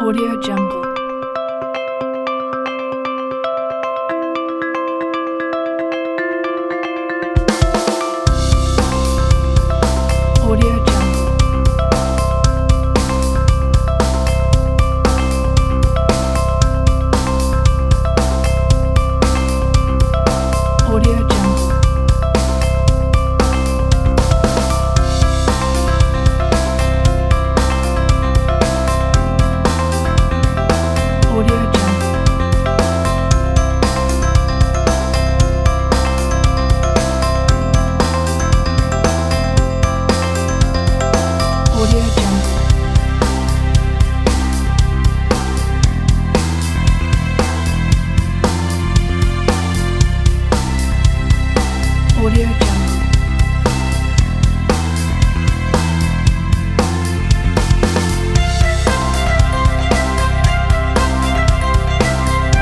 Audio Jungle.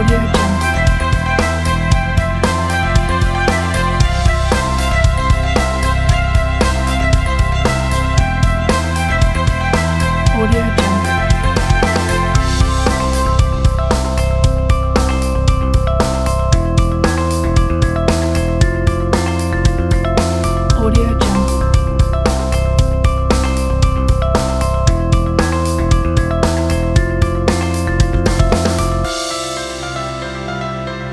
Audio